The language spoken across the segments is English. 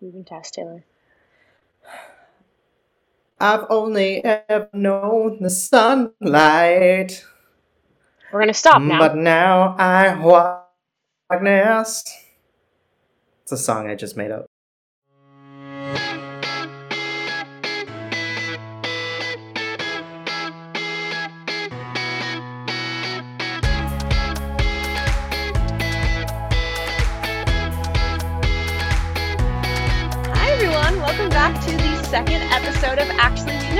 You can test Taylor. I've only ever known the sunlight. We're gonna stop now. But now I darkness. It's a song I just made up.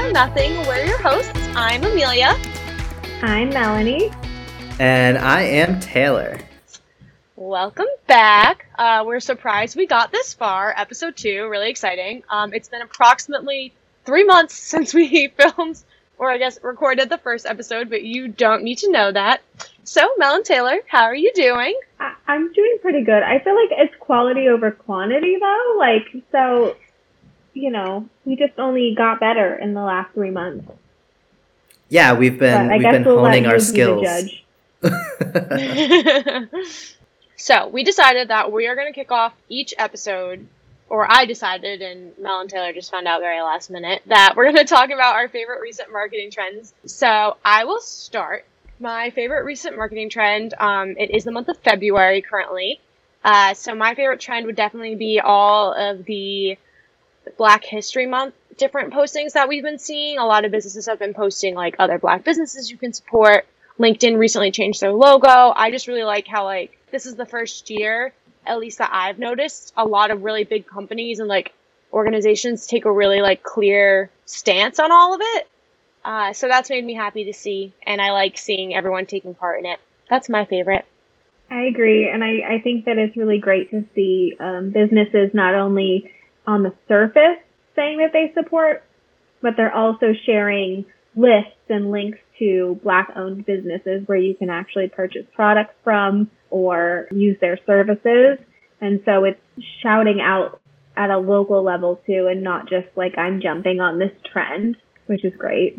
Actually Nothing. We're your hosts. I'm Amelia. I'm Melanie. And I am Taylor. Welcome back. Uh, we're surprised we got this far. Episode two, really exciting. Um, it's been approximately three months since we filmed, or I guess recorded the first episode, but you don't need to know that. So, Mel and Taylor, how are you doing? I- I'm doing pretty good. I feel like it's quality over quantity though. Like, so, you know, we just only got better in the last three months. Yeah, we've been but we've been we'll honing our skills. be the judge. so we decided that we are going to kick off each episode, or I decided, and Mel and Taylor just found out very last minute that we're going to talk about our favorite recent marketing trends. So I will start. My favorite recent marketing trend. Um, it is the month of February currently. Uh, so my favorite trend would definitely be all of the Black History Month different postings that we've been seeing. A lot of businesses have been posting like other black businesses you can support. LinkedIn recently changed their logo. I just really like how like this is the first year, at least that I've noticed, a lot of really big companies and like organizations take a really like clear stance on all of it. Uh, so that's made me happy to see, and I like seeing everyone taking part in it. That's my favorite. I agree, and I, I think that it's really great to see um, businesses not only on the surface saying that they support, but they're also sharing lists and links to black-owned businesses where you can actually purchase products from or use their services. And so it's shouting out at a local level too, and not just like I'm jumping on this trend, which is great.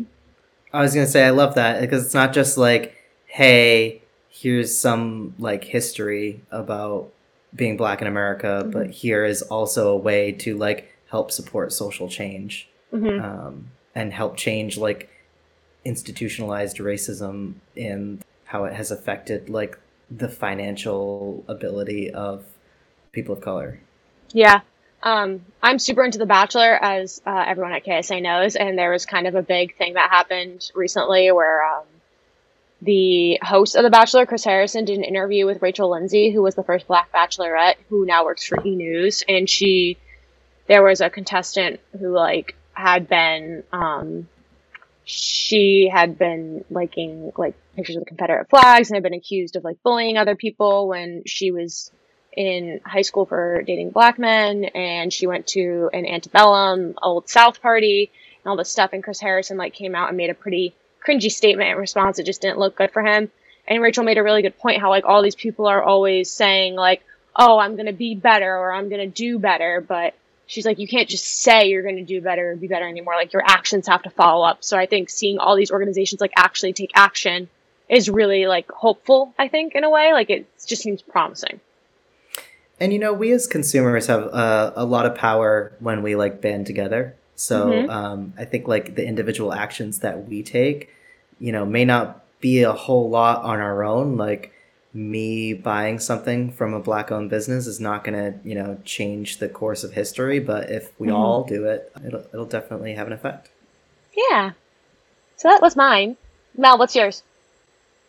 I was gonna say I love that because it's not just like, hey, here's some like history about being black in America, Mhm. but here is also a way to like help support social change hmm um, and help change like institutionalized racism and how it has affected like the financial ability of people of color. Yeah. Um, I'm super into The Bachelor, as uh, everyone at KSA knows, and there was kind of a big thing that happened recently where um, the host of The Bachelor, Chris Harrison, did an interview with Rachel Lindsay, who was the first Black Bachelorette, who now works for E News, and she, there was a contestant who like had been, um, she had been liking like pictures of the Confederate flags and had been accused of like bullying other people when she was in high school for dating black men. And she went to an antebellum old south party and all this stuff. And chris harrison like came out and made a pretty cringy statement in response it just didn't look good for him. And rachel made a really good point how like all these people are always saying like oh i'm gonna be better or i'm gonna do better but she's like you can't just say you're gonna do better or be better anymore. Like your actions have to follow up. So i think seeing all these organizations like actually take action is really like hopeful i think in a way. Like it just seems promising. And you know, we as consumers have uh, a lot of power when we like band together. So Mhm. um, I think like the individual actions that we take, you know, may not be a whole lot on our own. Like me buying something from a black-owned business is not going to, you know, change the course of history. But if we Mhm. all do it, it'll it'll definitely have an effect. Yeah. So that was mine. Mel, what's yours?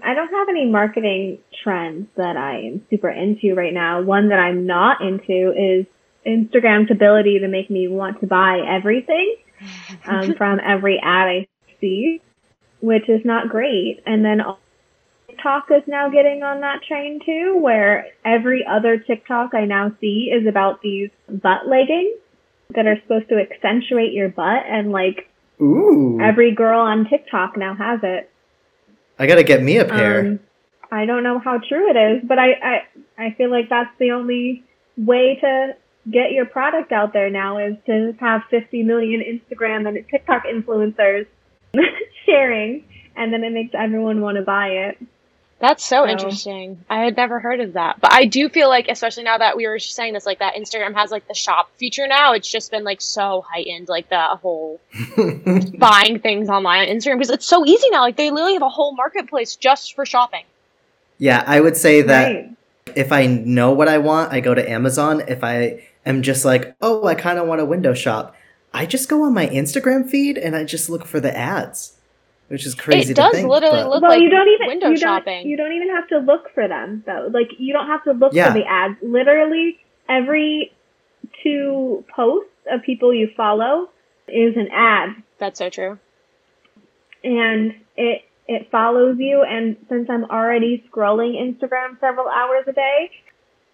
I don't have any marketing trends that I am super into right now. One that I'm not into is Instagram's ability to make me want to buy everything um, from every ad I see, which is not great. And then TikTok is now getting on that train too, where every other TikTok I now see is about these butt leggings that are supposed to accentuate your butt, and like Ooh, every girl on TikTok now has it. I got to get me a pair. Um, I don't know how true it is, but I, I I feel like that's the only way to get your product out there now is to have 50 million Instagram and TikTok influencers sharing, and then it makes everyone want to buy it. That's so, So- interesting. I had never heard of that. But I do feel like, especially now that we were saying this, like that Instagram has like the shop feature now, it's just been like so heightened, like the whole buying things online on Instagram because it's so easy now. Like they literally have a whole marketplace just for shopping. yeah, I would say that Right. if I know what I want, I go to Amazon. If I am just like, oh, I kind of want a window shop, I just go on my Instagram feed and I just look for the ads, which is crazy. it does to think, literally but- look well, like you don't even window you shopping. Don't, you don't even have to look for them though. Like you don't have to look Yeah. for the ads. Literally every two posts of people you follow is an ad, That's so true. and it it follows you. And since I'm already scrolling Instagram several hours a day,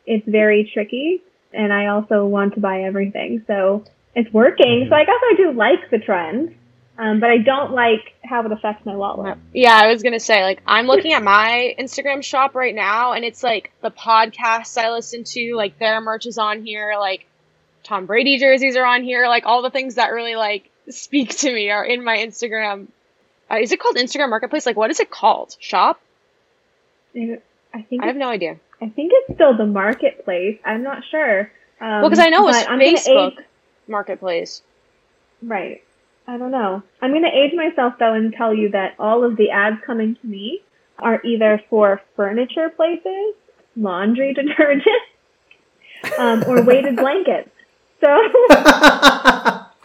it's very tricky. And I also want to buy everything, so it's working. Mhm. So I guess I do like the trend, um, but I don't like how it affects my wallet. Yeah, I was gonna say, like, I'm looking at my Instagram shop right now, and it's like the podcasts I listen to, like their merch is on here, like Tom Brady jerseys are on here, like all the things that really like speak to me are in my Instagram. Uh, is it called Instagram Marketplace? Like, what is it called? Shop? I think I have no idea. I think it's still the marketplace. I'm not sure. Um, Well, because I know it's Facebook age- Marketplace. right. I don't know. I'm going to age myself though and tell you that all of the ads coming to me are either for furniture places, laundry detergent, um, or weighted blankets. So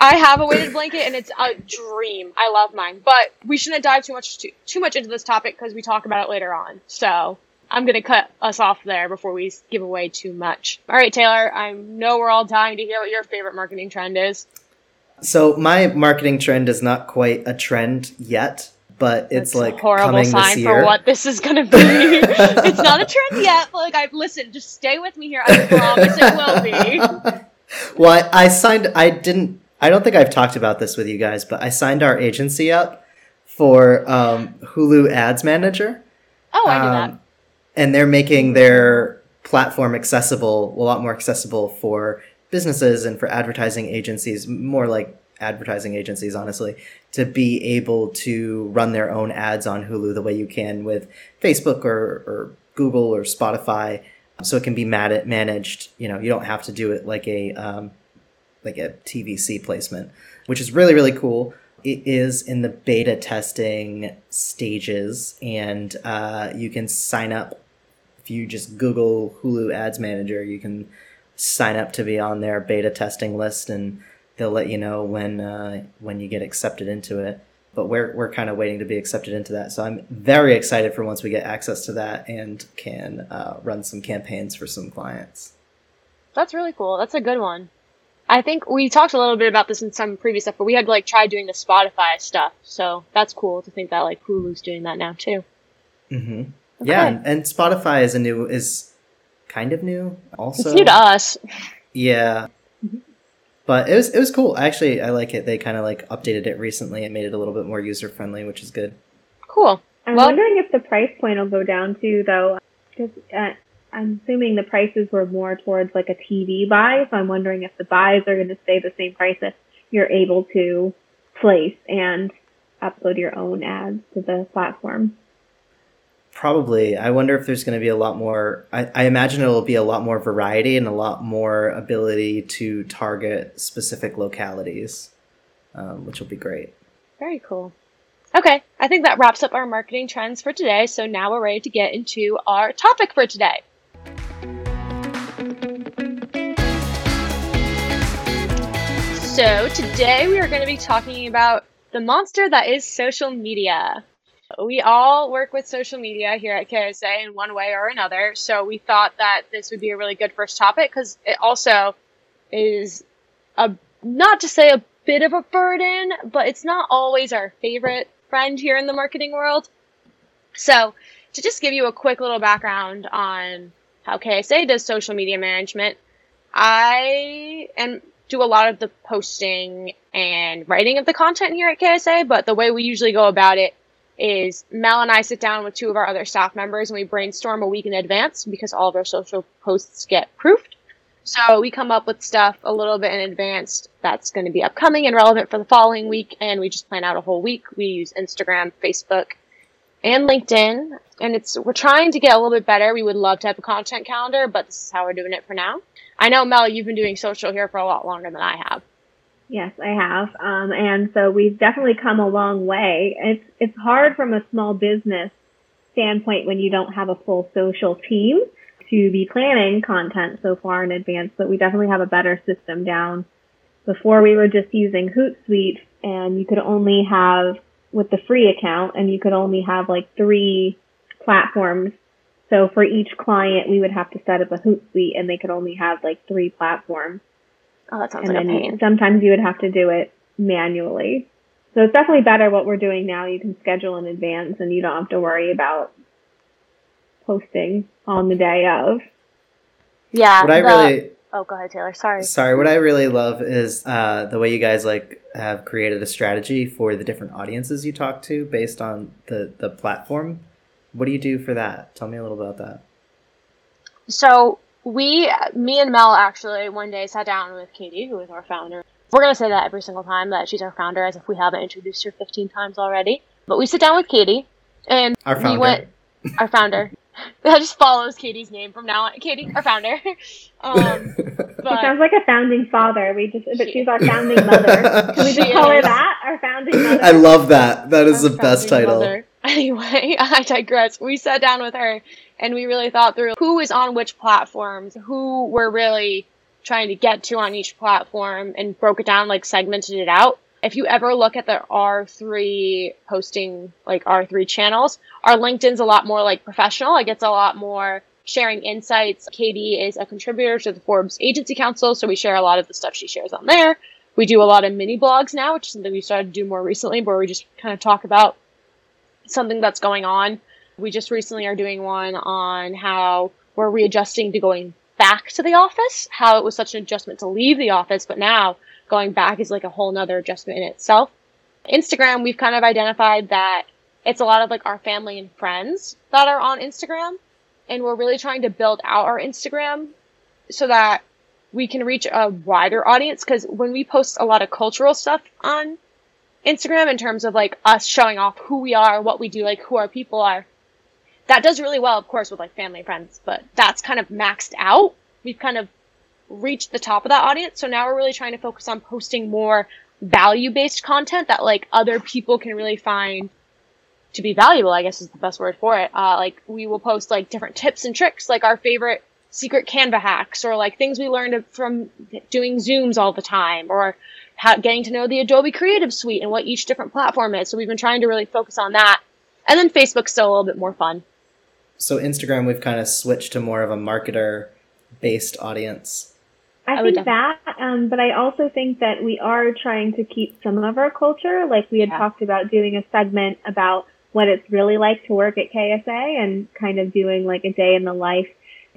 I have a weighted blanket, and it's a dream. I love mine, but we shouldn't dive too much too, too much into this topic because we talk about it later on. So I'm gonna cut us off there before we give away too much. All right, Taylor. I know we're all dying to hear what your favorite marketing trend is. so my marketing trend is not quite a trend yet, but it's That's like a horrible sign for what this is gonna be. it's not a trend yet. But like, I've listened. Just stay with me here. I promise it will be. well, I, I signed. I didn't. I don't think I've talked about this with you guys, but I signed our agency up for um, Hulu Ads Manager. Oh, I knew that. And they're making their platform accessible, a lot more accessible for businesses and for advertising agencies, more like advertising agencies, honestly, to be able to run their own ads on Hulu the way you can with Facebook or, or Google or Spotify. So it can be man- managed. You know, you don't have to do it like a um, like a TVC placement, which is really really cool. It is in the beta testing stages, and uh, you can sign up if you just Google Hulu Ads Manager. You can sign up to be on their beta testing list, and they'll let you know when uh, when you get accepted into it. But we're we're kind of waiting to be accepted into that, so I'm very excited for once we get access to that and can uh, run some campaigns for some clients. That's really cool. That's a good one. I think we talked a little bit about this in some previous stuff, but we had like tried doing the Spotify stuff. So that's cool to think that like Hulu's doing that now too. hmm Yeah, Okay. and, and Spotify is a new is kind of new also. it's new to us. Yeah. But it was it was cool. Actually, I like it. They kind of like updated it recently and made it a little bit more user friendly, which is good. Cool. I'm Well- wondering if the price point will go down too, though. Because uh, I'm assuming the prices were more towards like a TV buy, so I'm wondering if the buys are going to stay the same price if you're able to place and upload your own ads to the platform. Probably. I wonder if there's going to be a lot more. I, I imagine it will be a lot more variety and a lot more ability to target specific localities, um, which will be great. Very cool. Okay, I think that wraps up our marketing trends for today. So now we're ready to get into our topic for today. So today we are going to be talking about the monster that is social media. We all work with social media here at KSA in one way or another, so we thought that this would be a really good first topic because it also is a not to say a bit of a burden, but it's not always our favorite friend here in the marketing world. So, to just give you a quick little background on how KSA does social media management, I am do a lot of the posting and writing of the content here at KSA, but the way we usually go about it is Mel and I sit down with two of our other staff members and we brainstorm a week in advance because all of our social posts get proofed. So we come up with stuff a little bit in advance that's going to be upcoming and relevant for the following week, and we just plan out a whole week. We use Instagram, Facebook, and LinkedIn. And it's we're trying to get a little bit better. We would love to have a content calendar, but this is how we're doing it for now. I know Mel, you've been doing social here for a lot longer than I have. Yes, I have. Um, and so we've definitely come a long way. It's it's hard from a small business standpoint when you don't have a full social team to be planning content so far in advance, but we definitely have a better system down. Before we were just using Hootsuite and you could only have with the free account and you could only have like three platforms. So for each client, we would have to set up a Hootsuite and they could only have like three platforms. Oh, that sounds and like a then pain. sometimes you would have to do it manually. So it's definitely better what we're doing now. You can schedule in advance and you don't have to worry about posting on the day of. Yeah. What I really Oh, go ahead, Taylor. Sorry. Sorry, what I really love is uh, the way you guys like have created a strategy for the different audiences you talk to based on the the platform. What do you do for that? Tell me a little about that. So we, me and Mel, actually one day sat down with Katie, who is our founder. We're gonna say that every single time that she's our founder, as if we haven't introduced her 15 times already. But we sit down with Katie, and Our we founder. went. Our founder. that just follows Katie's name from now on. Katie, our founder. um, She but sounds like a founding father. We just, but she's our founding mother. Can we just She call her that? Our founding mother. I love that. That is our the best title. mother. Anyway, I digress. We sat down with her and we really thought through who is on which platforms, who we're really trying to get to on each platform, and broke it down, like segmented it out. If you ever look at the R3 posting, like R3 channels, our LinkedIn's a lot more like professional. Like it's a lot more sharing insights. Katie is a contributor to the Forbes Agency Council, so we share a lot of the stuff she shares on there. We do a lot of mini blogs now, which is something we started to do more recently, where we just kind of talk about something that's going on. We just recently are doing one on how we're readjusting to going back to the office, how it was such an adjustment to leave the office, but now going back is like a whole nother adjustment in itself. Instagram, we've kind of identified that it's a lot of like our family and friends that are on Instagram. And we're really trying to build out our Instagram so that we can reach a wider audience. Cause when we post a lot of cultural stuff on Instagram in terms of like us showing off who we are, what we do, like who our people are, that does really well, of course, with like family and friends, but that's kind of maxed out. We've kind of reached the top of that audience. So now we're really trying to focus on posting more value based content that like other people can really find to be valuable, I guess is the best word for it. Uh, like we will post like different tips and tricks, like our favorite secret Canva hacks or like things we learned from doing Zooms all the time or how, getting to know the Adobe Creative Suite and what each different platform is. So we've been trying to really focus on that. And then Facebook's still a little bit more fun. So Instagram, we've kind of switched to more of a marketer based audience. I, I would think that, um, but I also think that we are trying to keep some of our culture. Like we had Yeah. talked about doing a segment about what it's really like to work at KSA and kind of doing like a day in the life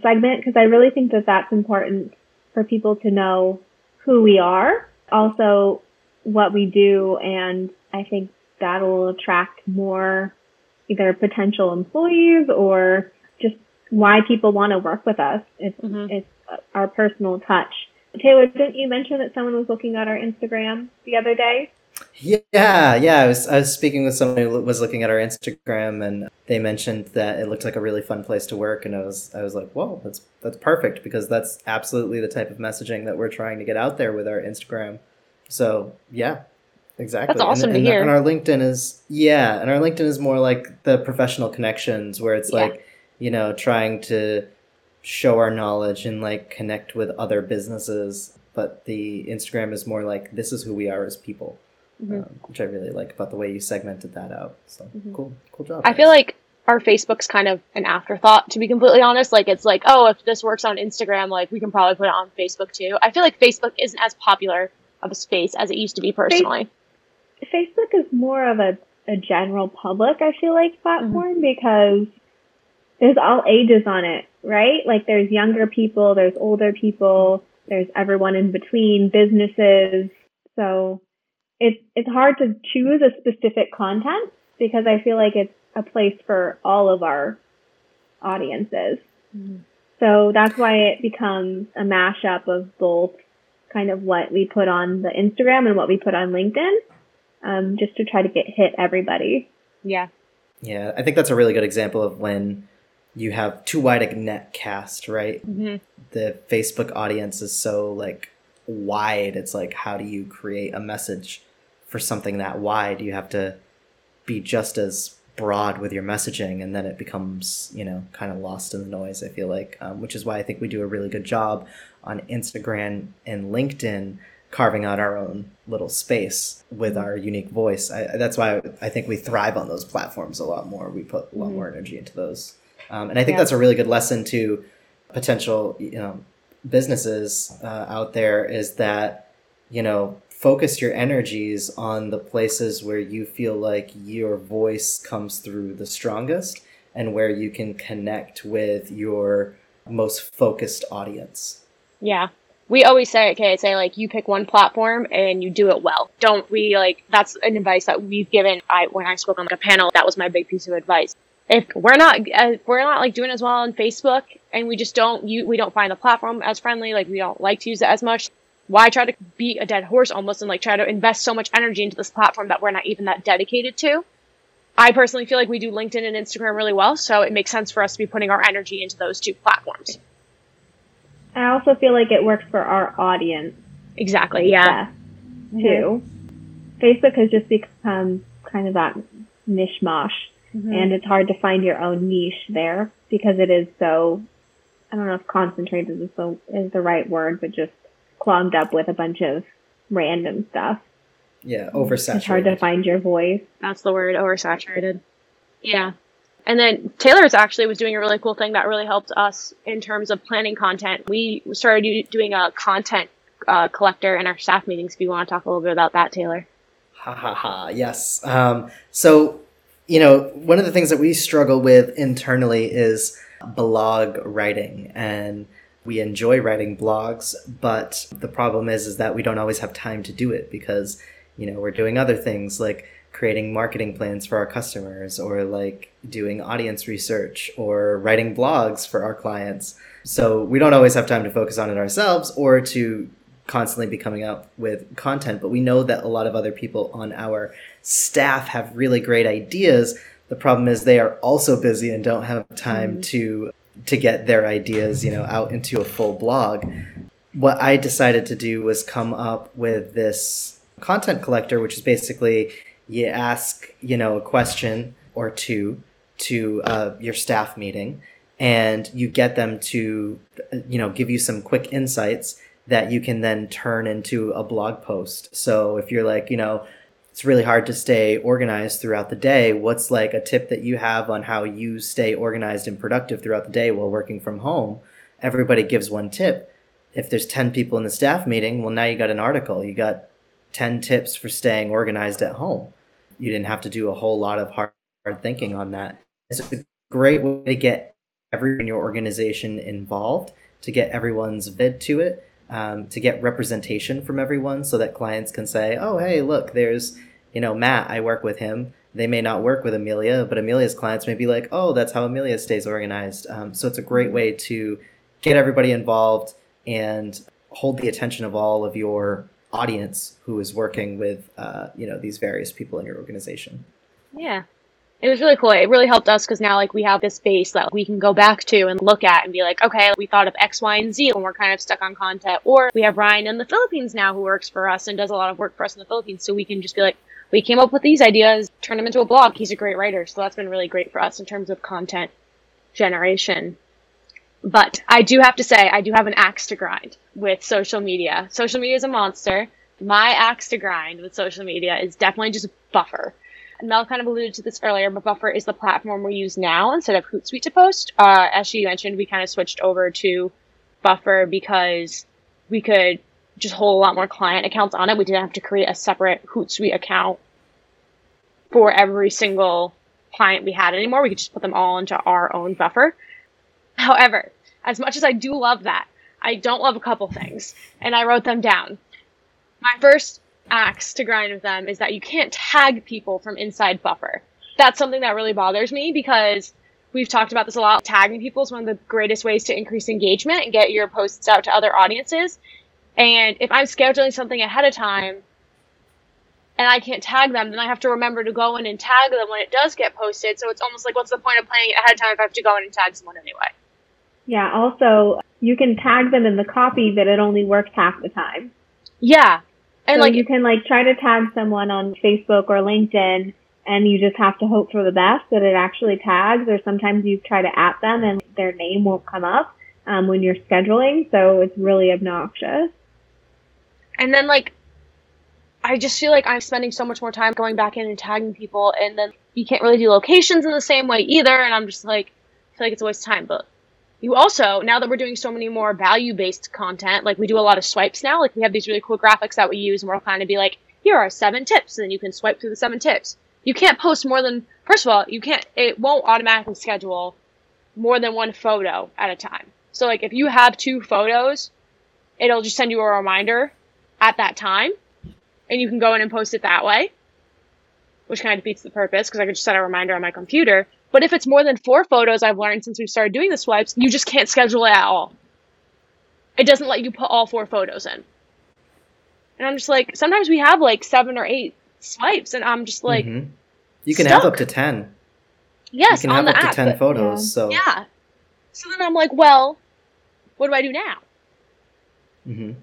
segment because I really think that that's important for people to know who we are, also what we do, and I think that'll attract more either potential employees or just why people want to work with us. It's Mhm. it's our personal touch. Taylor, didn't you mention that someone was looking at our Instagram the other day? Yeah, yeah. I was I was speaking with someone who was looking at our Instagram, and they mentioned that it looked like a really fun place to work, and I was I was like, whoa, that's that's perfect because that's absolutely the type of messaging that we're trying to get out there with our Instagram. So yeah, exactly. That's awesome and, to and, hear. And our LinkedIn is yeah, and our LinkedIn is more like the professional connections where it's Yeah. like you know trying to show our knowledge and like connect with other businesses. But the Instagram is more like this is who we are as people Mhm. um, which I really like about the way you segmented that out. So Mhm. cool, cool job. I feel like our Facebook's kind of an afterthought, to be completely honest. Like, it's like, oh, if this works on Instagram, like, we can probably put it on Facebook too. I feel like Facebook isn't as popular of a space as it used to be personally. Facebook is more of a, a general public, I feel like, platform mm-hmm. because there's all ages on it, right? Like there's younger people, there's older people, there's everyone in between, businesses. So it's it's hard to choose a specific content because I feel like it's a place for all of our audiences. Mm-hmm. So that's why it becomes a mashup of both kind of what we put on the Instagram and what we put on LinkedIn, um, just to try to get hit everybody. Yeah. Yeah, I think that's a really good example of when you have too wide a net cast, right? Mm-hmm. The Facebook audience is so like wide. It's like, how do you create a message for something that wide? You have to be just as broad with your messaging, and then it becomes, you know, kind of lost in the noise. I feel like, um, which is why I think we do a really good job on Instagram and LinkedIn carving out our own little space with our unique voice. I, that's why I think we thrive on those platforms a lot more. We put a lot Mm-hmm. more energy into those, um, and I think Yeah. that's a really good lesson to potential, you know, businesses uh, out there is that you know focus your energies on the places where you feel like your voice comes through the strongest and where you can connect with your most focused audience. Yeah. We always say, okay, say like you pick one platform and you do it well. Don't we like that's an advice that we've given. I when I spoke on like a panel, that was my big piece of advice. If we're not uh, if we're not like doing as well on Facebook and we just don't you we don't find the platform as friendly, like we don't like to use it as much. Why try to beat a dead horse almost and like try to invest so much energy into this platform that we're not even that dedicated to? I personally feel like we do LinkedIn and Instagram really well, so it makes sense for us to be putting our energy into those two platforms. I also feel like it works for our audience Exactly. Yeah. best, too. Facebook has just become kind of that mishmash, Mhm. and it's hard to find your own niche there because it is so. I don't know if concentrated is the is the right word, but just clogged up with a bunch of random stuff. Yeah, oversaturated. It's hard to find your voice. That's the word, oversaturated. Yeah. And then Taylor's actually was doing a really cool thing that really helped us in terms of planning content. We started doing a content uh, collector in our staff meetings. If you want to talk a little bit about that, Taylor. Ha ha ha. Yes. Um, so, you know, one of the things that we struggle with internally is blog writing, and we enjoy writing blogs, but the problem is, is that we don't always have time to do it because, you know, we're doing other things like creating marketing plans for our customers or like doing audience research or writing blogs for our clients. So we don't always have time to focus on it ourselves or to constantly be coming up with content, but we know that a lot of other people on our staff have really great ideas. The problem is they are also busy and don't have time Mhm. to to get their ideas, you know, out into a full blog. What I decided to do was come up with this content collector, which is basically you ask, you know, a question or two to uh, your staff meeting, and you get them to, you know, give you some quick insights that you can then turn into a blog post. So if you're like, you know, it's really hard to stay organized throughout the day, what's like a tip that you have on how you stay organized and productive throughout the day while working from home? Everybody gives one tip. If there's 10 people in the staff meeting, well, now you got an article. You got 10 tips for staying organized at home. You didn't have to do a whole lot of hard, hard thinking on that. It's a great way to get everyone in your organization involved, to get everyone's vid to it, um, to get representation from everyone so that clients can say, oh, hey, look, there's, you know, Matt, I work with him. They may not work with Amelia, but Amelia's clients may be like, oh, that's how Amelia stays organized. Um, so it's a great way to get everybody involved and hold the attention of all of your audience who is working with, uh, you know, these various people in your organization. Yeah. It was really cool. It really helped us because now, like, we have this base that we can go back to and look at and be like, okay, we thought of X, Y, and Z when we're kind of stuck on content. Or we have Ryan in the Philippines now who works for us and does a lot of work for us in the Philippines. So we can just be like, we came up with these ideas, turn them into a blog. He's a great writer. So that's been really great for us in terms of content generation. But I do have to say, I do have an axe to grind with social media. Social media is a monster. My axe to grind with social media is definitely just Buffer. And Mel kind of alluded to this earlier, but Buffer is the platform we use now instead of Hootsuite to post. Uh, as she mentioned, we kind of switched over to Buffer because we could just hold a lot more client accounts on it. We didn't have to create a separate Hootsuite account for every single client we had anymore. We could just put them all into our own Buffer. However, as much as I do love that, I don't love a couple things, and I wrote them down. My first axe to grind with them is that you can't tag people from inside Buffer. That's something that really bothers me because we've talked about this a lot. Tagging people is one of the greatest ways to increase engagement and get your posts out to other audiences. And if I'm scheduling something ahead of time, and I can't tag them, then I have to remember to go in and tag them when it does get posted. So it's almost like, what's the point of planning it ahead of time if I have to go in and tag someone anyway? Yeah, also, you can tag them in the copy, but it only works half the time. Yeah. And so like, you can like try to tag someone on Facebook or LinkedIn and you just have to hope for the best that it actually tags or sometimes you try to at them and their name won't come up um, when you're scheduling. So it's really obnoxious. and then like, I just feel like I'm spending so much more time going back in and tagging people, and then you can't really do locations in the same way either. And I'm just like, I feel like it's a waste of time. But you also, now that we're doing so many more value based content, like we do a lot of swipes now, like we have these really cool graphics that we use, and we'll kind of be like, here are seven tips, and then you can swipe through the seven tips. You can't post more than, first of all, you can't, it won't automatically schedule more than one photo at a time. So, like, if you have two photos, it'll just send you a reminder at that time, and you can go in and post it that way, which kind of defeats the purpose because I could just set a reminder on my computer. But if it's more than four photos, I've learned since we started doing the swipes, you just can't schedule it at all. It doesn't let you put all four photos in. And I'm just like, sometimes we have like seven or eight swipes, and I'm just like, Mhm. you can have up to 10. yes, you can on have the up to app. 10 but- photos. yeah. So, yeah. So then I'm like, well, what do I do now? Mhm.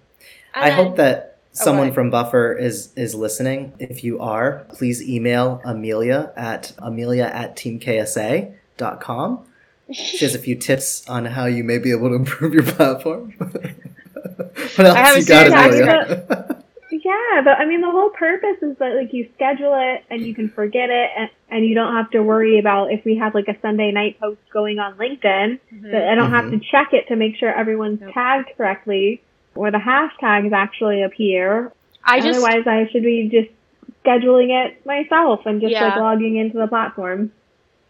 I then- hope that someone right. from Buffer is is listening. If you are, please email Amelia at amelia at teamksa.com. She has a few tips on how you may be able to improve your platform. what else have you got, serious Amelia? Yeah, but I mean, the whole purpose is that like you schedule it and you can forget it, and, and you don't have to worry about if we have like a Sunday night post going on LinkedIn. Mhm. That I don't have to check it to make sure everyone's Yep. tagged correctly, or the hashtags actually appear. I just Otherwise, I should be just scheduling it myself and just Yeah. like logging into the platform.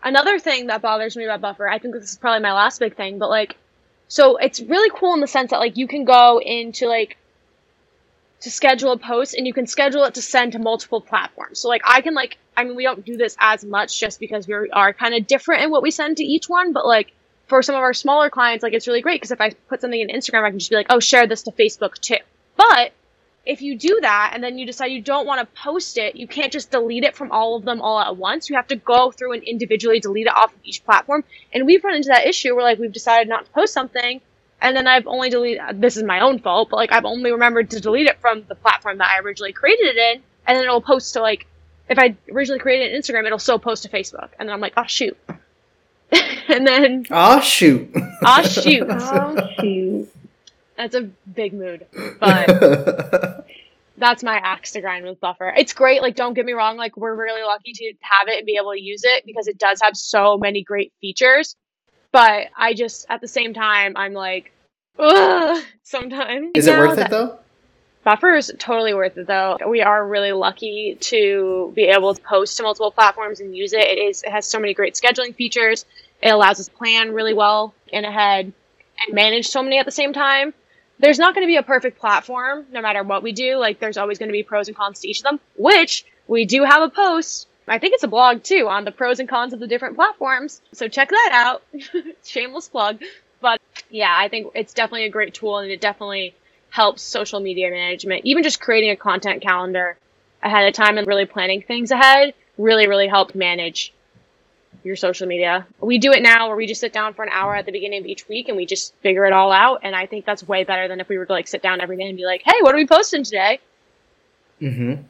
another thing that bothers me about Buffer, I think this is probably my last big thing, but like, so it's really cool in the sense that like you can go into like to schedule a post and you can schedule it to send to multiple platforms. So like I can like, I mean, we don't do this as much just because we are kind of different in what we send to each one, but like for some of our smaller clients, like it's really great because if I put something in Instagram, I can just be like, oh, share this to Facebook too. But if you do that and then you decide you don't want to post it, you can't just delete it from all of them all at once. You have to go through and individually delete it off of each platform. And we've run into that issue where like we've decided not to post something and then I've only deleted this is my own fault, but like I've only remembered to delete it from the platform that I originally created it in, and then it'll post to like if I originally created an Instagram, it'll still post to Facebook. And then I'm like, oh shoot. and then Aw, shoot. Aw, ah, shoot. Oh shoot! that's a big mood. But that's my axe to grind with Buffer. It's great. Like, don't get me wrong. Like, we're really lucky to have it and be able to use it because it does have so many great features. But I just, at the same time, I'm like, ugh, sometimes. Is it worth that- it though? Buffer is totally worth it though. We are really lucky to be able to post to multiple platforms and use it. It is it has so many great scheduling features. It allows us to plan really well in ahead and manage so many at the same time. There's not going to be a perfect platform no matter what we do. Like there's always going to be pros and cons to each of them, which we do have a post. I think it's a blog too on the pros and cons of the different platforms. So check that out. Shameless plug. But yeah, I think it's definitely a great tool and it definitely helps social media management. Even just creating a content calendar ahead of time and really planning things ahead really, really help manage your social media. We do it now where we just sit down for an hour at the beginning of each week and we just figure it all out. And I think that's way better than if we were to like sit down every day and be like, hey, what are we posting today? Mm-hmm.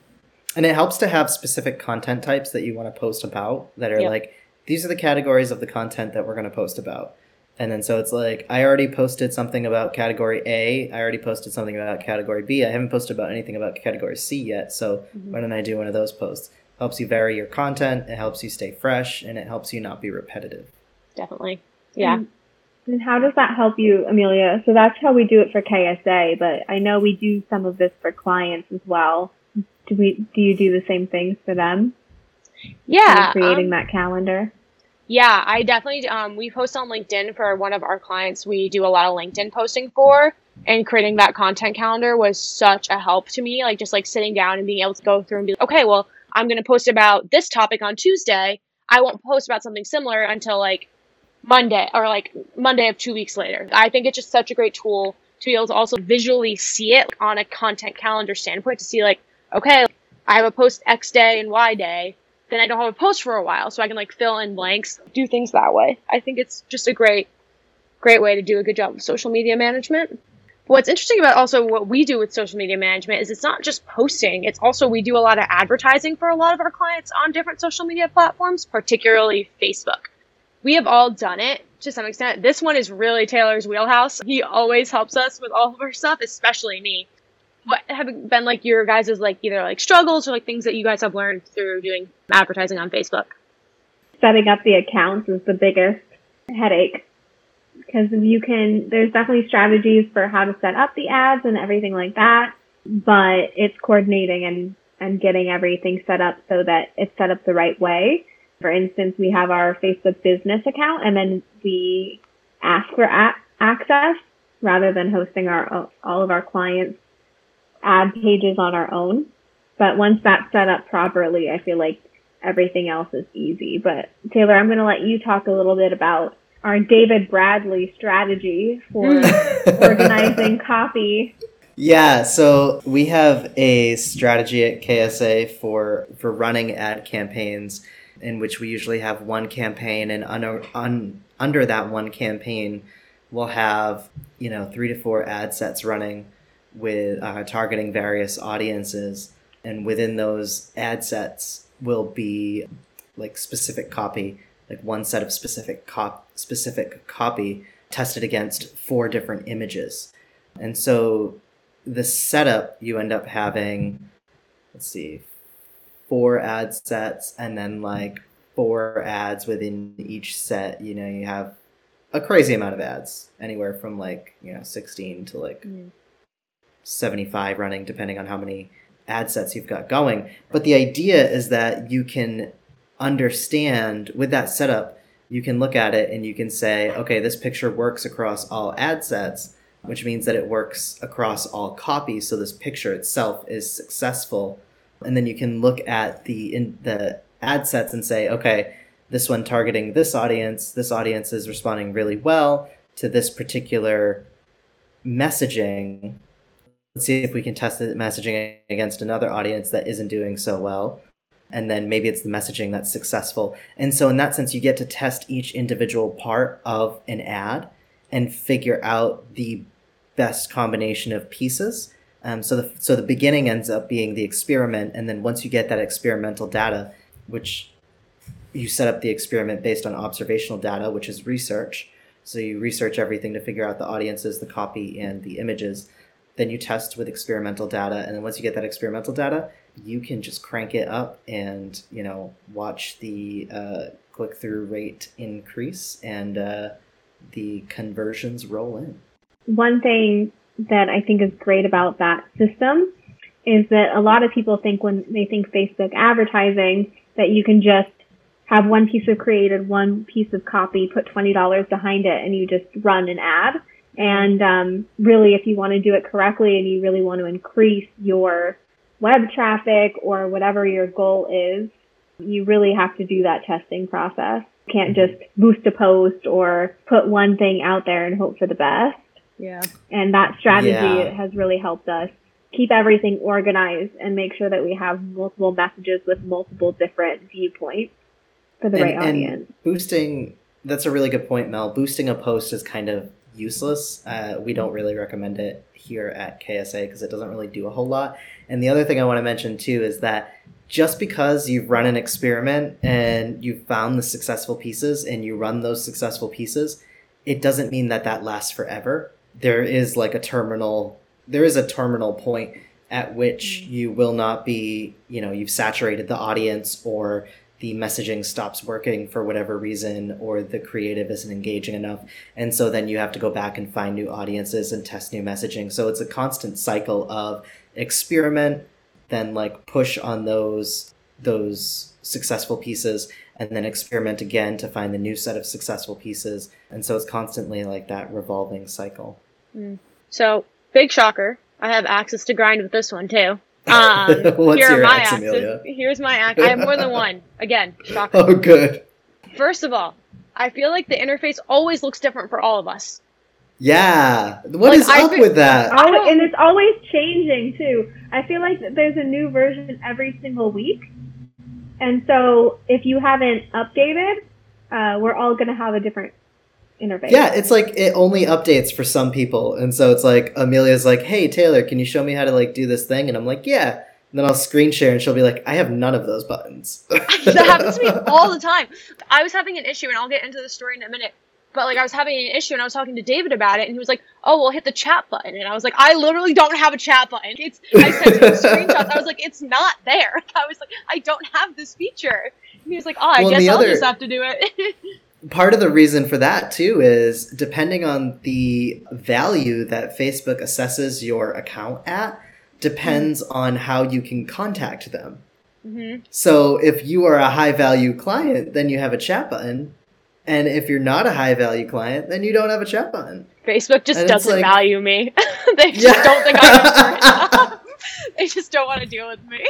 And it helps to have specific content types that you want to post about that are Yep. like, these are the categories of the content that we're going to post about. And then so it's like, I already posted something about category A. I already posted something about category B. I haven't posted about anything about category C yet. So Mhm. why don't I do one of those posts? Helps you vary your content. It helps you stay fresh and it helps you not be repetitive. Definitely. Yeah. And, and how does that help you, Amelia? So that's how we do it for KSA, but I know we do some of this for clients as well. Do we? Do you do the same things for them? Yeah. When creating um, that calendar. Yeah, I definitely um we post on LinkedIn for one of our clients we do a lot of LinkedIn posting for and creating that content calendar was such a help to me like just like sitting down and being able to go through and be like okay, well, I'm to post about this topic on Tuesday. I won't post about something similar until like Monday or like Monday of 2 weeks later. I think it's just such a great tool to be able to also visually see it on a content calendar standpoint to see like okay, I have a post X day and Y day, then I don't have a post for a while, so I can like fill in blanks, do things that way. I think it's just a great, great way to do a good job of social media management. What's interesting about also what we do with social media management is it's not just posting, it's also we do a lot of advertising for a lot of our clients on different social media platforms, particularly Facebook. We have all done it to some extent. This one is really Taylor's wheelhouse. He always helps us with all of our stuff, especially me. What have been like your guys' like either like struggles or like things that you guys have learned through doing advertising on Facebook? Setting up the accounts is the biggest headache because you can, there's definitely strategies for how to set up the ads and everything like that, but it's coordinating and, and getting everything set up so that it's set up the right way. For instance, we have our Facebook business account and then we ask for a- access rather than hosting our, all of our clients ad pages on our own. But once that's set up properly, I feel like everything else is easy. But Taylor, I'm going to let you talk a little bit about our David Bradley strategy for organizing copy. Yeah, so we have a strategy at KSA for for running ad campaigns in which we usually have one campaign and under un, under that one campaign we'll have, you know, 3 to 4 ad sets running with uh, targeting various audiences and within those ad sets will be like specific copy like one set of specific cop specific copy tested against four different images. And so the setup you end up having let's see four ad sets and then like four ads within each set you know you have a crazy amount of ads anywhere from like you know 16 to like mm. 75 running depending on how many ad sets you've got going but the idea is that you can understand with that setup, you can look at it and you can say, okay, this picture works across all ad sets, which means that it works across all copies. So this picture itself is successful. And then you can look at the in the ad sets and say, okay, this one targeting this audience, this audience is responding really well to this particular messaging. Let's see if we can test the messaging against another audience that isn't doing so well and then maybe it's the messaging that's successful. And so in that sense, you get to test each individual part of an ad and figure out the best combination of pieces. Um, so the so the beginning ends up being the experiment, and then once you get that experimental data, which you set up the experiment based on observational data, which is research. So you research everything to figure out the audiences, the copy, and the images. Then you test with experimental data, and then once you get that experimental data, you can just crank it up and you know watch the uh, click through rate increase and uh, the conversions roll in. One thing that I think is great about that system is that a lot of people think when they think Facebook advertising that you can just have one piece of created, one piece of copy, put $20 behind it, and you just run an ad. And um, really, if you want to do it correctly and you really want to increase your web traffic or whatever your goal is, you really have to do that testing process. You can't mm-hmm. just boost a post or put one thing out there and hope for the best. Yeah. And that strategy yeah. has really helped us keep everything organized and make sure that we have multiple messages with multiple different viewpoints for the and, right audience. boosting, that's a really good point, Mel. Boosting a post is kind of useless. Uh, we don't really recommend it here at KSA because it doesn't really do a whole lot. And the other thing I want to mention too is that just because you've run an experiment and you've found the successful pieces and you run those successful pieces, it doesn't mean that that lasts forever. There is like a terminal, there is a terminal point at which mm-hmm. you will not be, you know, you've saturated the audience or the messaging stops working for whatever reason or the creative isn't engaging enough. And so then you have to go back and find new audiences and test new messaging. So it's a constant cycle of experiment then like push on those those successful pieces and then experiment again to find the new set of successful pieces. And so it's constantly like that revolving cycle. Mm. so big shocker. I have access to grind with this one too um, What's here your are my axe, axes. Here's my axe. I have more than one. Again, shocker. Oh, good. First of all, I feel like the interface always looks different for all of us. Yeah. What Like, is I up think- with that? Always, and it's always changing too. I feel like there's a new version every single week, and so if you haven't updated, uh, we're all gonna have a different interface. Yeah, it's like it only updates for some people, and so it's like Amelia's like, "Hey Taylor, can you show me how to like do this thing?" And I'm like, "Yeah." And then I'll screen share, and she'll be like, "I have none of those buttons." that happens to me all the time. I was having an issue, and I'll get into the story in a minute. But like, I was having an issue, and I was talking to David about it, and he was like, "Oh, well, hit the chat button." And I was like, "I literally don't have a chat button." It's I sent him screenshots. I was like, "It's not there." I was like, "I don't have this feature." And he was like, "Oh, I Well, guess I'll other- just have to do it." Part of the reason for that too is depending on the value that Facebook assesses your account at depends on how you can contact them. hmm So if you are a high value client, then you have a chat button. And if you're not a high value client, then you don't have a chat button. Facebook just And doesn't like- value me. they just Yeah. don't think I'm they just don't want to deal with me.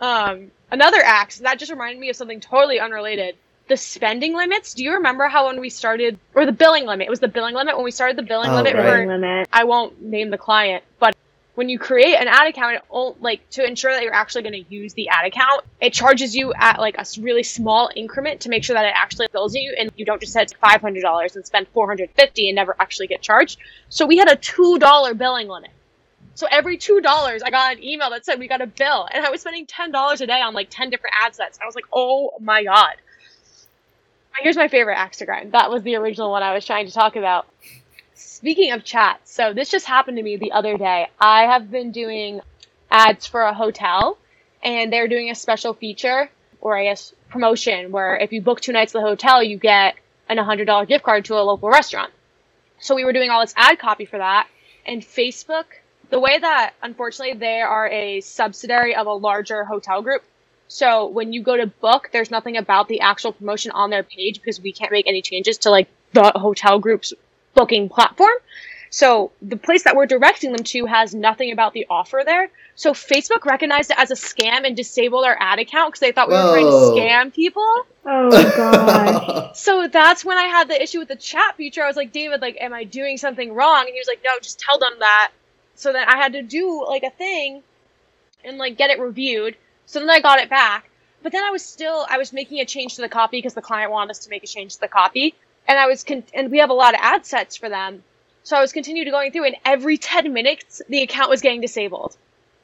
Um, another act that just reminded me of something totally unrelated. The spending limits. Do you remember how when we started, or the billing limit? It was the billing limit when we started the billing Oh, limit right. Limit. I won't name the client, but when you create an ad account, like to ensure that you're actually going to use the ad account, it charges you at like a really small increment to make sure that it actually bills you, and you don't just hundred dollars and spend four hundred fifty and never actually get charged. So we had a two dollar billing limit. So every two dollars, I got an email that said we got a bill, and I was spending ten dollars a day on like ten different ad sets. I was like, oh my god. Here's my favorite Axtagram. That was the original one I was trying to talk about. Speaking of chat, so this just happened to me the other day. I have been doing ads for a hotel, and they're doing a special feature, or I guess promotion, where if you book two nights at the hotel, you get an $100 gift card to a local restaurant. So we were doing all this ad copy for that, and Facebook, the way that unfortunately they are a subsidiary of a larger hotel group. So when you go to book, there's nothing about the actual promotion on their page because we can't make any changes to like the hotel group's booking platform. So the place that we're directing them to has nothing about the offer there. So Facebook recognized it as a scam and disabled our ad account because they thought we were trying Whoa. to scam people. Oh god. So that's when I had the issue with the chat feature. I was like, David, like, am I doing something wrong? And he was like, no, just tell them that. So then I had to do like a thing and like get it reviewed. So then I got it back. But then I was still, I was making a change to the copy because the client wanted us to make a change to the copy. And I was, con- and we have a lot of ad sets for them. So I was continuing going through and every 10 minutes the account was getting disabled.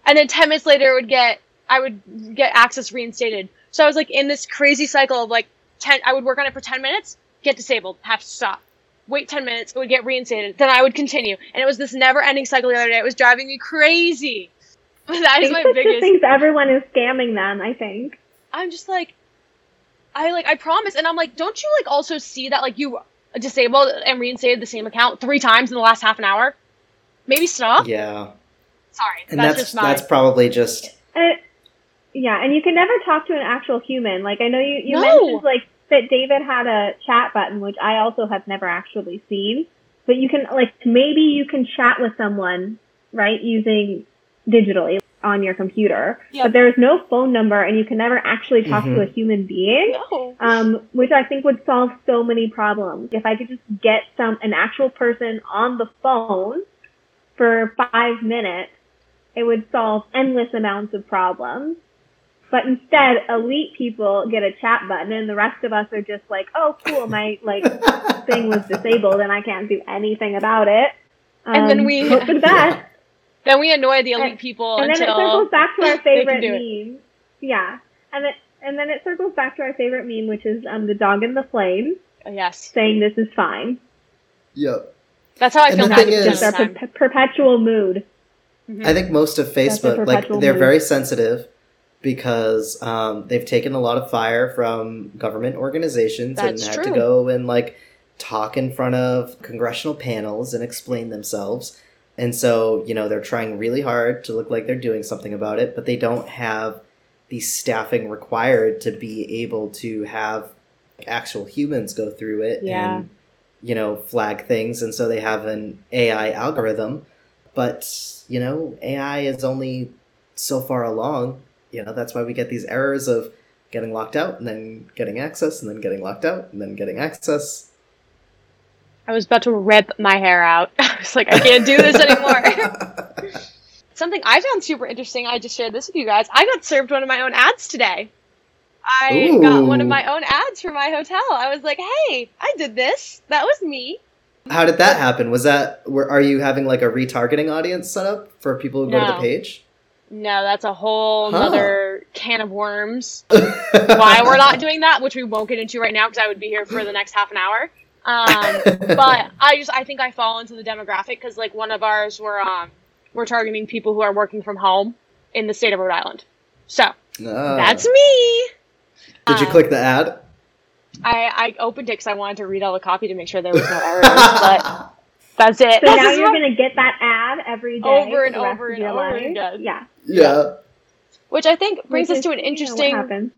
And then 10 minutes later it would get, I would get access reinstated. So I was like in this crazy cycle of like 10, I would work on it for 10 minutes, get disabled, have to stop. Wait 10 minutes, it would get reinstated. Then I would continue. And it was this never ending cycle the other day. It was driving me crazy. that is my Facebook just biggest. thinks everyone is scamming them. I think. I'm just like, I like, I promise. And I'm like, don't you like also see that like you disabled and reinstated the same account three times in the last half an hour? Maybe stop. yeah. Sorry, And that's, that's just my. that's probably just Uh, yeah, and you can never talk to an actual human. Like I know you, you No. mentioned like that David had a chat button, which I also have never actually seen. But you can like maybe you can chat with someone, right, using digitally on your computer. Yeah. But there's no phone number and you can never actually talk Mhm. to a human being. no. Um, which I think would solve so many problems. If I could just get some an actual person on the phone for five minutes, it would solve endless amounts of problems. But instead, elite people get a chat button, and the rest of us are just like, "Oh, cool, my like thing was disabled, and I can't do anything about it." And then Um, we- hope for the best. Then we annoy the elite And- people and then it until. circles back to our they can favorite do it. meme. Yeah, and then and then it circles back to our favorite meme, which is um, the dog in the flames yes, saying, "This is fine." yep. that's how I And feel the about thing it. is- It's our per- perpetual mood. I think most of Facebook, like they're mood. very sensitive because um, they've taken a lot of fire from government organizations That's and had to go and like talk in front of congressional panels and explain themselves. And so, you know, they're trying really hard to look like they're doing something about it, but they don't have the staffing required to be able to have actual humans go through it Yeah. and you know flag things. And so they have an AI algorithm but you know AI is only so far along. You know that's why we get these errors of getting locked out and then getting access and then getting locked out and then getting access I was about to rip my hair out. I was like, I can't do this anymore. Something I found super interesting, I just shared this with you guys. I got served one of my own ads today. I Ooh. got one of my own ads for my hotel. I was like, hey, I did this. That was me. How did that happen? Was that were are you having like a retargeting audience set up for people who no. go to the page? No, that's a whole huh. other can of worms. Why we're not doing that, which we won't get into right now because I would be here for the next half an hour. Um, but I just I think I fall into the demographic because like one of ours were um we're targeting people who are working from home in the state of Rhode Island. So oh. that's me. Did you um, click the ad? I, I opened it because I wanted to read all the copy to make sure there was no errors, but that's it. So now you're going to get that ad every day over and over and over again. Yeah. Yeah. Which I think brings Which us to an interesting.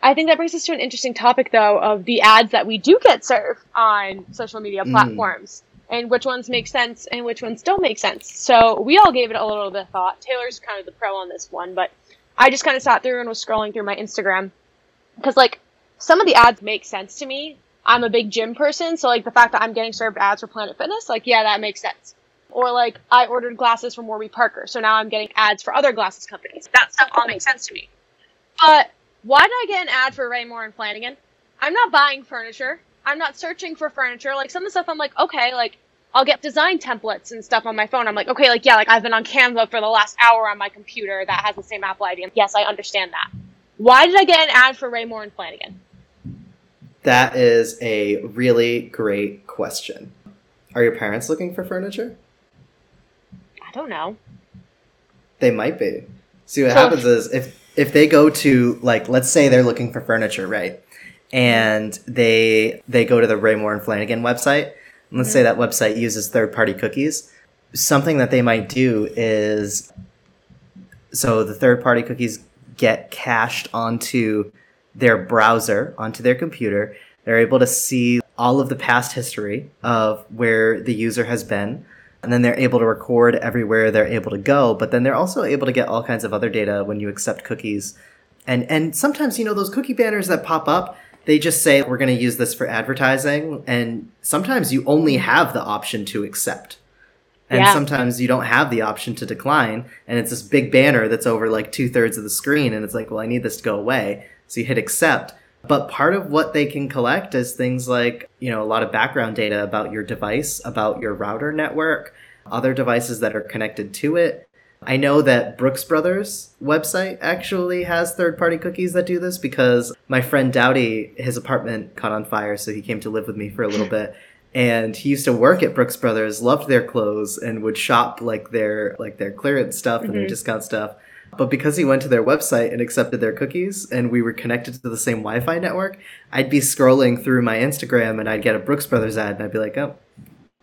I think that brings us to an interesting topic, though, of the ads that we do get served on social media mm. platforms, and which ones make sense and which ones don't make sense. So we all gave it a little bit of thought. Taylor's kind of the pro on this one, but I just kind of sat through and was scrolling through my Instagram because, like, some of the ads make sense to me. I'm a big gym person, so like the fact that I'm getting served ads for Planet Fitness, like yeah, that makes sense. Or like I ordered glasses from Warby Parker, so now I'm getting ads for other glasses companies. That stuff all makes sense to me. But why did I get an ad for Raymour and Flanigan? I'm not buying furniture. I'm not searching for furniture. Like some of the stuff I'm like, okay, like I'll get design templates and stuff on my phone. I'm like, okay, like yeah, like I've been on Canva for the last hour on my computer that has the same Apple ID. Yes, I understand that. Why did I get an ad for Raymour and Flanigan? That is a really great question. Are your parents looking for furniture? I don't know. They might be. See what so, happens is if if they go to like let's say they're looking for furniture, right? And they they go to the Raymour and Flanigan website. And let's mm-hmm. say that website uses third party cookies. Something that they might do is so the third party cookies get cached onto their browser onto their computer. They're able to see all of the past history of where the user has been. And then they're able to record everywhere they're able to go. But then they're also able to get all kinds of other data when you accept cookies. And, and sometimes, you know, those cookie banners that pop up, they just say, we're going to use this for advertising. And sometimes you only have the option to accept. And yeah. sometimes you don't have the option to decline. And it's this big banner that's over like two thirds of the screen. And it's like, well, I need this to go away. So you hit accept. But part of what they can collect is things like, you know, a lot of background data about your device, about your router network, other devices that are connected to it. I know that Brooks Brothers website actually has third party cookies that do this because my friend Dowdy, his apartment caught on fire, so he came to live with me for a little bit. And he used to work at Brooks Brothers, loved their clothes, and would shop like their like their clearance stuff mm-hmm. and their discount stuff. But because he went to their website and accepted their cookies and we were connected to the same Wi Fi network, I'd be scrolling through my Instagram and I'd get a Brooks Brothers ad and I'd be like, oh,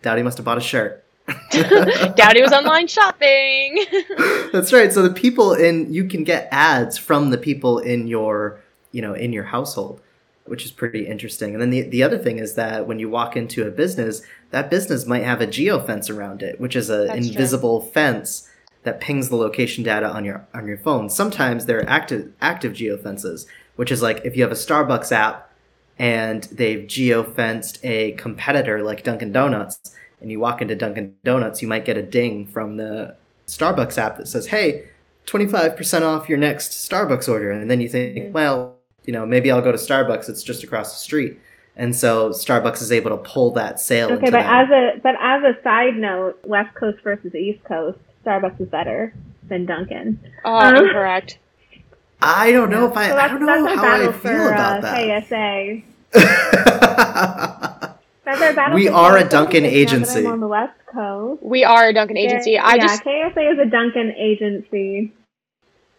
Dowdy must have bought a shirt. Dowdy was online shopping. That's right. So the people in you can get ads from the people in your you know in your household, which is pretty interesting. And then the the other thing is that when you walk into a business, that business might have a geofence around it, which is an invisible true. fence that pings the location data on your on your phone. Sometimes there are active active geofences, which is like if you have a Starbucks app and they've geofenced a competitor like Dunkin' Donuts, and you walk into Dunkin' Donuts, you might get a ding from the Starbucks app that says, "Hey, 25% off your next Starbucks order." And then you think, mm-hmm. "Well, you know, maybe I'll go to Starbucks. It's just across the street." And so Starbucks is able to pull that sale. Okay, but as a but as a side note, West Coast versus East Coast, Starbucks is better than Dunkin'. Oh, um, incorrect. I don't know if I. So I don't know how I feel for, about uh, that. KSA. we are a Dunkin' agency. on the West Coast. We are a Dunkin' agency. Yeah, I yeah, just KSA is a Dunkin' agency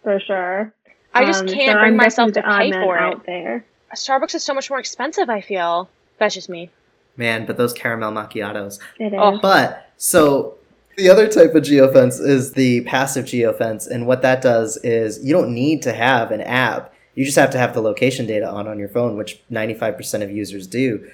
for sure. I just um, can't so bring I'm myself to pay for it. There. Starbucks is so much more expensive. I feel that's just me. Man, but those caramel macchiatos. It is. Oh. But so the other type of geofence is the passive geofence, and what that does is you don't need to have an app. You just have to have the location data on on your phone, which 95% of users do.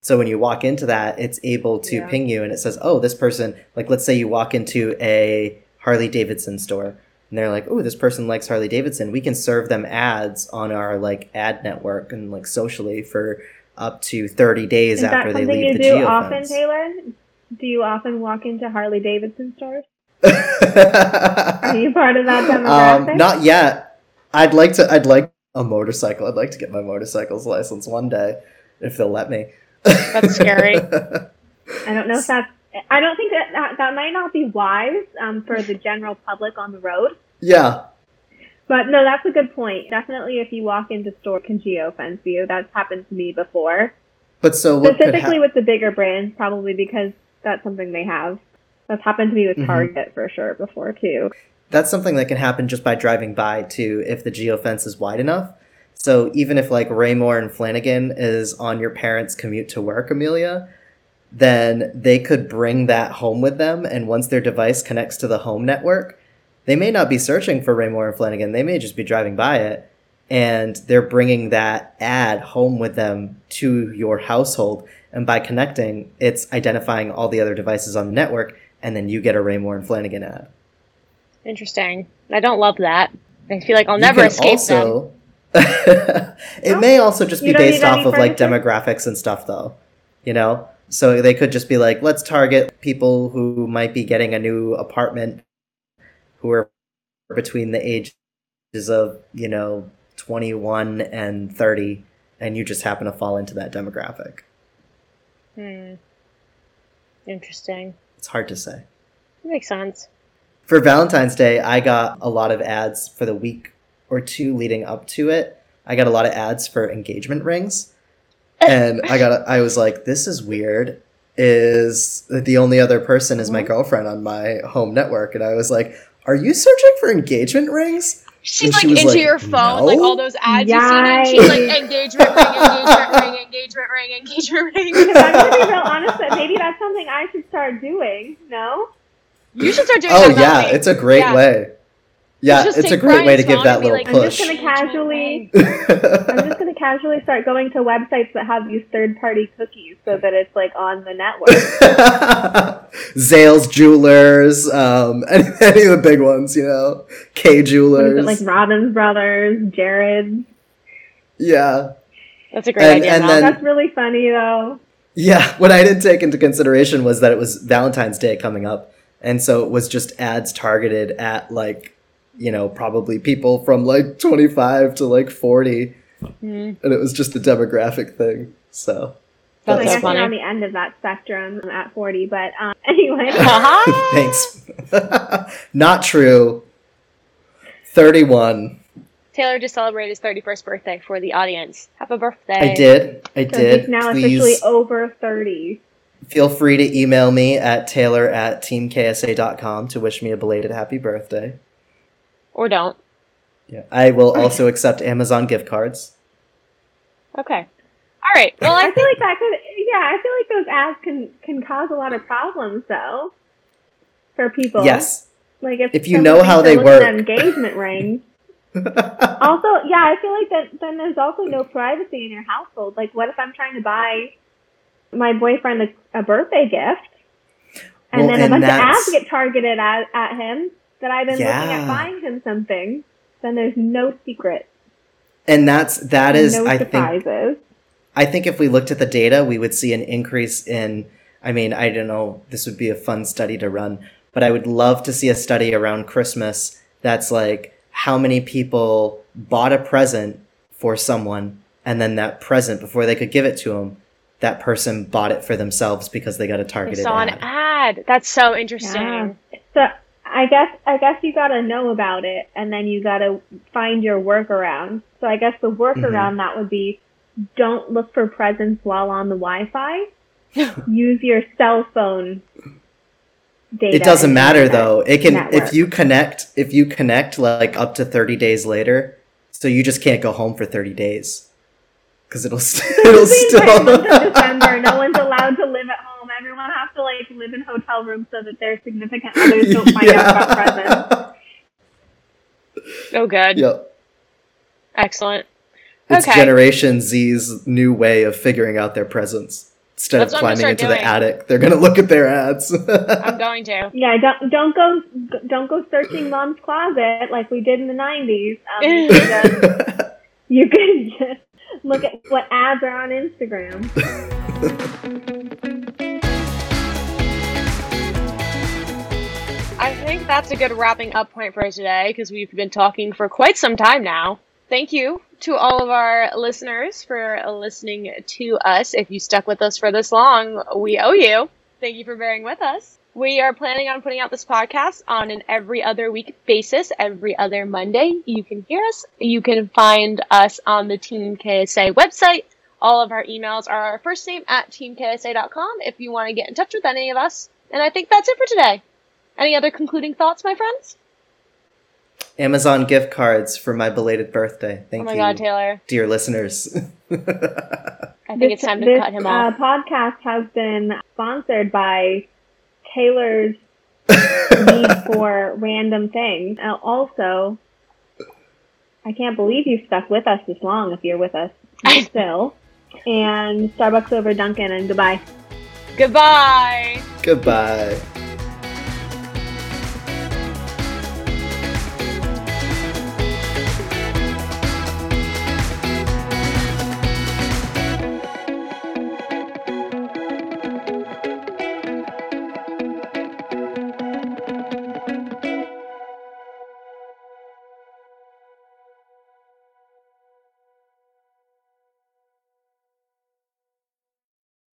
So when you walk into that, it's able to yeah. ping you and it says, "Oh, this person, like let's say you walk into a Harley Davidson store and they're like, "Oh, this person likes Harley Davidson. We can serve them ads on our like ad network and like socially for up to 30 days Is after they leave you the do geofence. often, Taylor? Do you often walk into Harley Davidson stores? Are you part of that demographic? um, not yet. I'd like to. I'd like a motorcycle. I'd like to get my motorcycle's license one day if they'll let me. That's scary. I don't know if that's. I don't think that that, that might not be wise um, for the general public on the road. yeah. But no, that's a good point. Definitely, if you walk into store, can geofence you. That's happened to me before. But so what could Specifically happen? with the bigger brands, probably because that's something they have. That's happened to me with Mhm. Target for sure before too. That's something that can happen just by driving by too, if the geofence is wide enough. So even if like Raymour and Flanigan is on your parents' commute to work, Amelia, then they could bring that home with them, and once their device connects to the home network, they may not be searching for Raymour and Flanigan. They may just be driving by it, and they're bringing that ad home with them to your household. And by connecting, it's identifying all the other devices on the network, and then you get a Raymour and Flanigan ad. Interesting. I don't love that. I feel like I'll You never escape them. also, it may also just be based off of like demographics and stuff, though. You know, so they could just be like, let's target people who might be getting a new apartment, who are between the ages of you know twenty one and thirty, and you just happen to fall into that demographic. Hmm. Interesting. It's hard to say. That makes sense. For Valentine's Day, I got a lot of ads for the week or two leading up to it. I got a lot of ads for engagement rings. And I got I was like, this is weird. Is that the only other person is my girlfriend on my home network and I was like, are you searching for engagement rings? She's like she into like, your phone, like all those ads you've seen, and she's like engagement ring, engagement ring, engagement ring, engagement ring. Because I'm gonna be real honest that maybe that's something I should start doing. No? You should start doing Oh that. yeah, Melanie. it's a great Yeah. way. Yeah, it's a great way to give that little like, I'm just push. gonna casually I'm just gonna casually start going to websites that have these third party cookies so that it's like on the network. Zales Jewelers, um, any, any, of the big ones, you know, Kay Jewelers, like Robbins Brothers, Jared. Yeah, that's a great and, idea. And then, that's really funny though. Yeah, what I didn't take into consideration was that it was Valentine's Day coming up, and so it was just ads targeted at like you know, probably people from like 25 to like 40. Mm. And it was just a demographic thing. So that's like, funny. on the end of that spectrum at 40, but um, anyway. Thanks. Not true. 31. Taylor just celebrated his 31st birthday for the audience. Happy birthday. I did. I so did. He's now Please officially over 30. Feel free to email me at taylor at teamksa.com to wish me a belated happy birthday. Or don't. Yeah. I will also accept Amazon gift cards. Okay. All right. Well, I I feel like that could, yeah, I feel like those ads can can cause a lot of problems though for people. Yes. Like if, If you know how they're they looking work. at engagement rings. Also, yeah, I feel like that. Then there's also no privacy in your household. Like, what if I'm trying to buy my boyfriend a, a birthday gift, and Well, then a and bunch of ads get targeted at, at him that I've been looking at buying him something? Then there's no secret. and that's that is and is no I think surprises. I think if we looked at the data, we would see an increase in. I mean, I don't know. This would be a fun study to run, but I would love to see a study around Christmas that's like how many people bought a present for someone, and then that present before they could give it to them, that person bought it for themselves because they got a targeted saw an ad. ad. That's so interesting. Yeah. So I guess I guess you gotta know about it, and then you gotta find your workaround. So I guess the workaround mm-hmm. that would be don't look for presents while on the Wi-Fi. Use your cell phone data. It doesn't matter internet though. It can network. if you connect if you connect like up to 30 days later, so you just can't go home for 30 days. Cuz it'll st- it'll It's the entire still December. No one's allowed to live at home. Everyone has to like live in hotel rooms so that their significant others don't find out about presents. Oh, good. Yep. Excellent. It's Okay. Generation Z's new way of figuring out their presents. Instead That's of what I'm gonna climbing into start the attic, they're gonna look at their ads. I'm going to. Yeah, don't don't go don't go searching mom's closet like we did in the nineties. Um, you should, uh, You can just look at what ads are on Instagram. I think that's a good wrapping up point for today because we've been talking for quite some time now. Thank you to all of our listeners for listening to us. If you stuck with us for this long, we owe you. Thank you for bearing with us. We are planning on putting out this podcast on an every other week basis, every other Monday. You can hear us. You can find us on the Team KSA website. All of our emails are our first name at teamksa.com if you want to get in touch with any of us. And I think that's it for today. Any other concluding thoughts, my friends? Amazon gift cards for my belated birthday. Thank oh my you, god, Taylor. dear listeners. I think This- it's time to this, cut him uh, off. podcast has been sponsored by Taylor's need for random things. Uh, also, I can't believe you stuck with us this long if you're with us still. And Starbucks over Dunkin' and goodbye. Goodbye. Goodbye.